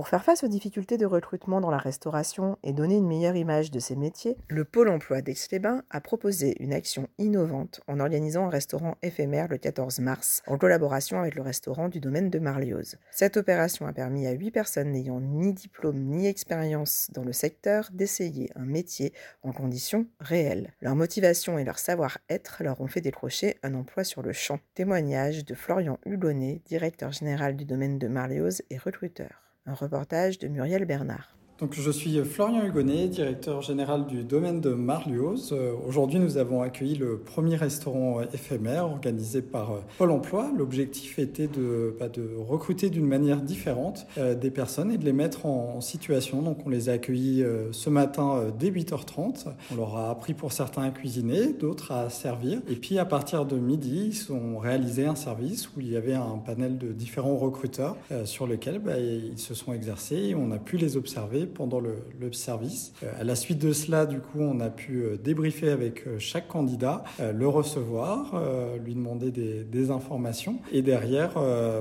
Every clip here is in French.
Pour faire face aux difficultés de recrutement dans la restauration et donner une meilleure image de ces métiers, le Pôle emploi d'Aix-les-Bains a proposé une action innovante en organisant un restaurant éphémère le 14 mars, en collaboration avec le restaurant du domaine de Marlioz. Cette opération a permis à huit personnes n'ayant ni diplôme ni expérience dans le secteur d'essayer un métier en conditions réelles. Leur motivation et leur savoir-être leur ont fait décrocher un emploi sur le champ. Témoignage de Florian Hugonnet, directeur général du domaine de Marlioz et recruteur. Un reportage de Muriel Bernard. Donc, je suis Florian Hugonnet, directeur général du domaine de Marlioz. Euh, aujourd'hui, nous avons accueilli le premier restaurant éphémère organisé par euh, Pôle emploi. L'objectif était de, bah, de recruter d'une manière différente euh, des personnes et de les mettre en, situation. Donc, on les a accueillis ce matin dès 8h30. On leur a appris pour certains à cuisiner, d'autres à servir. Et puis, à partir de midi, ils ont réalisé un service où il y avait un panel de différents recruteurs sur lequel bah, ils se sont exercés et on a pu les observer pendant le, service. Euh, à la suite de cela, du coup, on a pu euh, débriefer avec euh, chaque candidat, le recevoir, lui demander des, informations et derrière,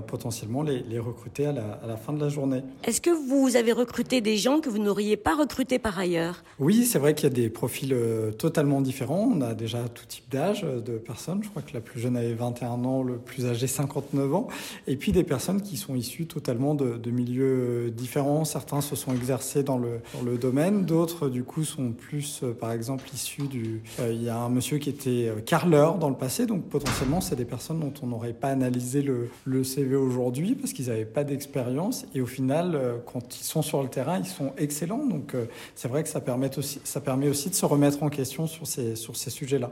potentiellement, les, recruter à la, à la, fin de la journée. Est-ce que vous avez recruté des gens que vous n'auriez pas recrutés par ailleurs? Oui, c'est vrai qu'il y a des profils totalement différents. On a déjà tout type d'âge de personnes. Je crois que la plus jeune avait 21 ans, le plus âgé 59 ans. Et puis des personnes qui sont issues totalement de, de milieux différents. Certains se sont exercés dans le, le domaine. D'autres, du coup, sont plus, euh, par exemple, issus du... Euh, il y a un monsieur qui était euh, carleur dans le passé, donc potentiellement, c'est des personnes dont on n'aurait pas analysé le, le CV aujourd'hui parce qu'ils n'avaient pas d'expérience. Et au final, quand ils sont sur le terrain, ils sont excellents. Donc, c'est vrai que ça permet, aussi, ça permet aussi de se remettre en question sur ces, sur ces sujets-là.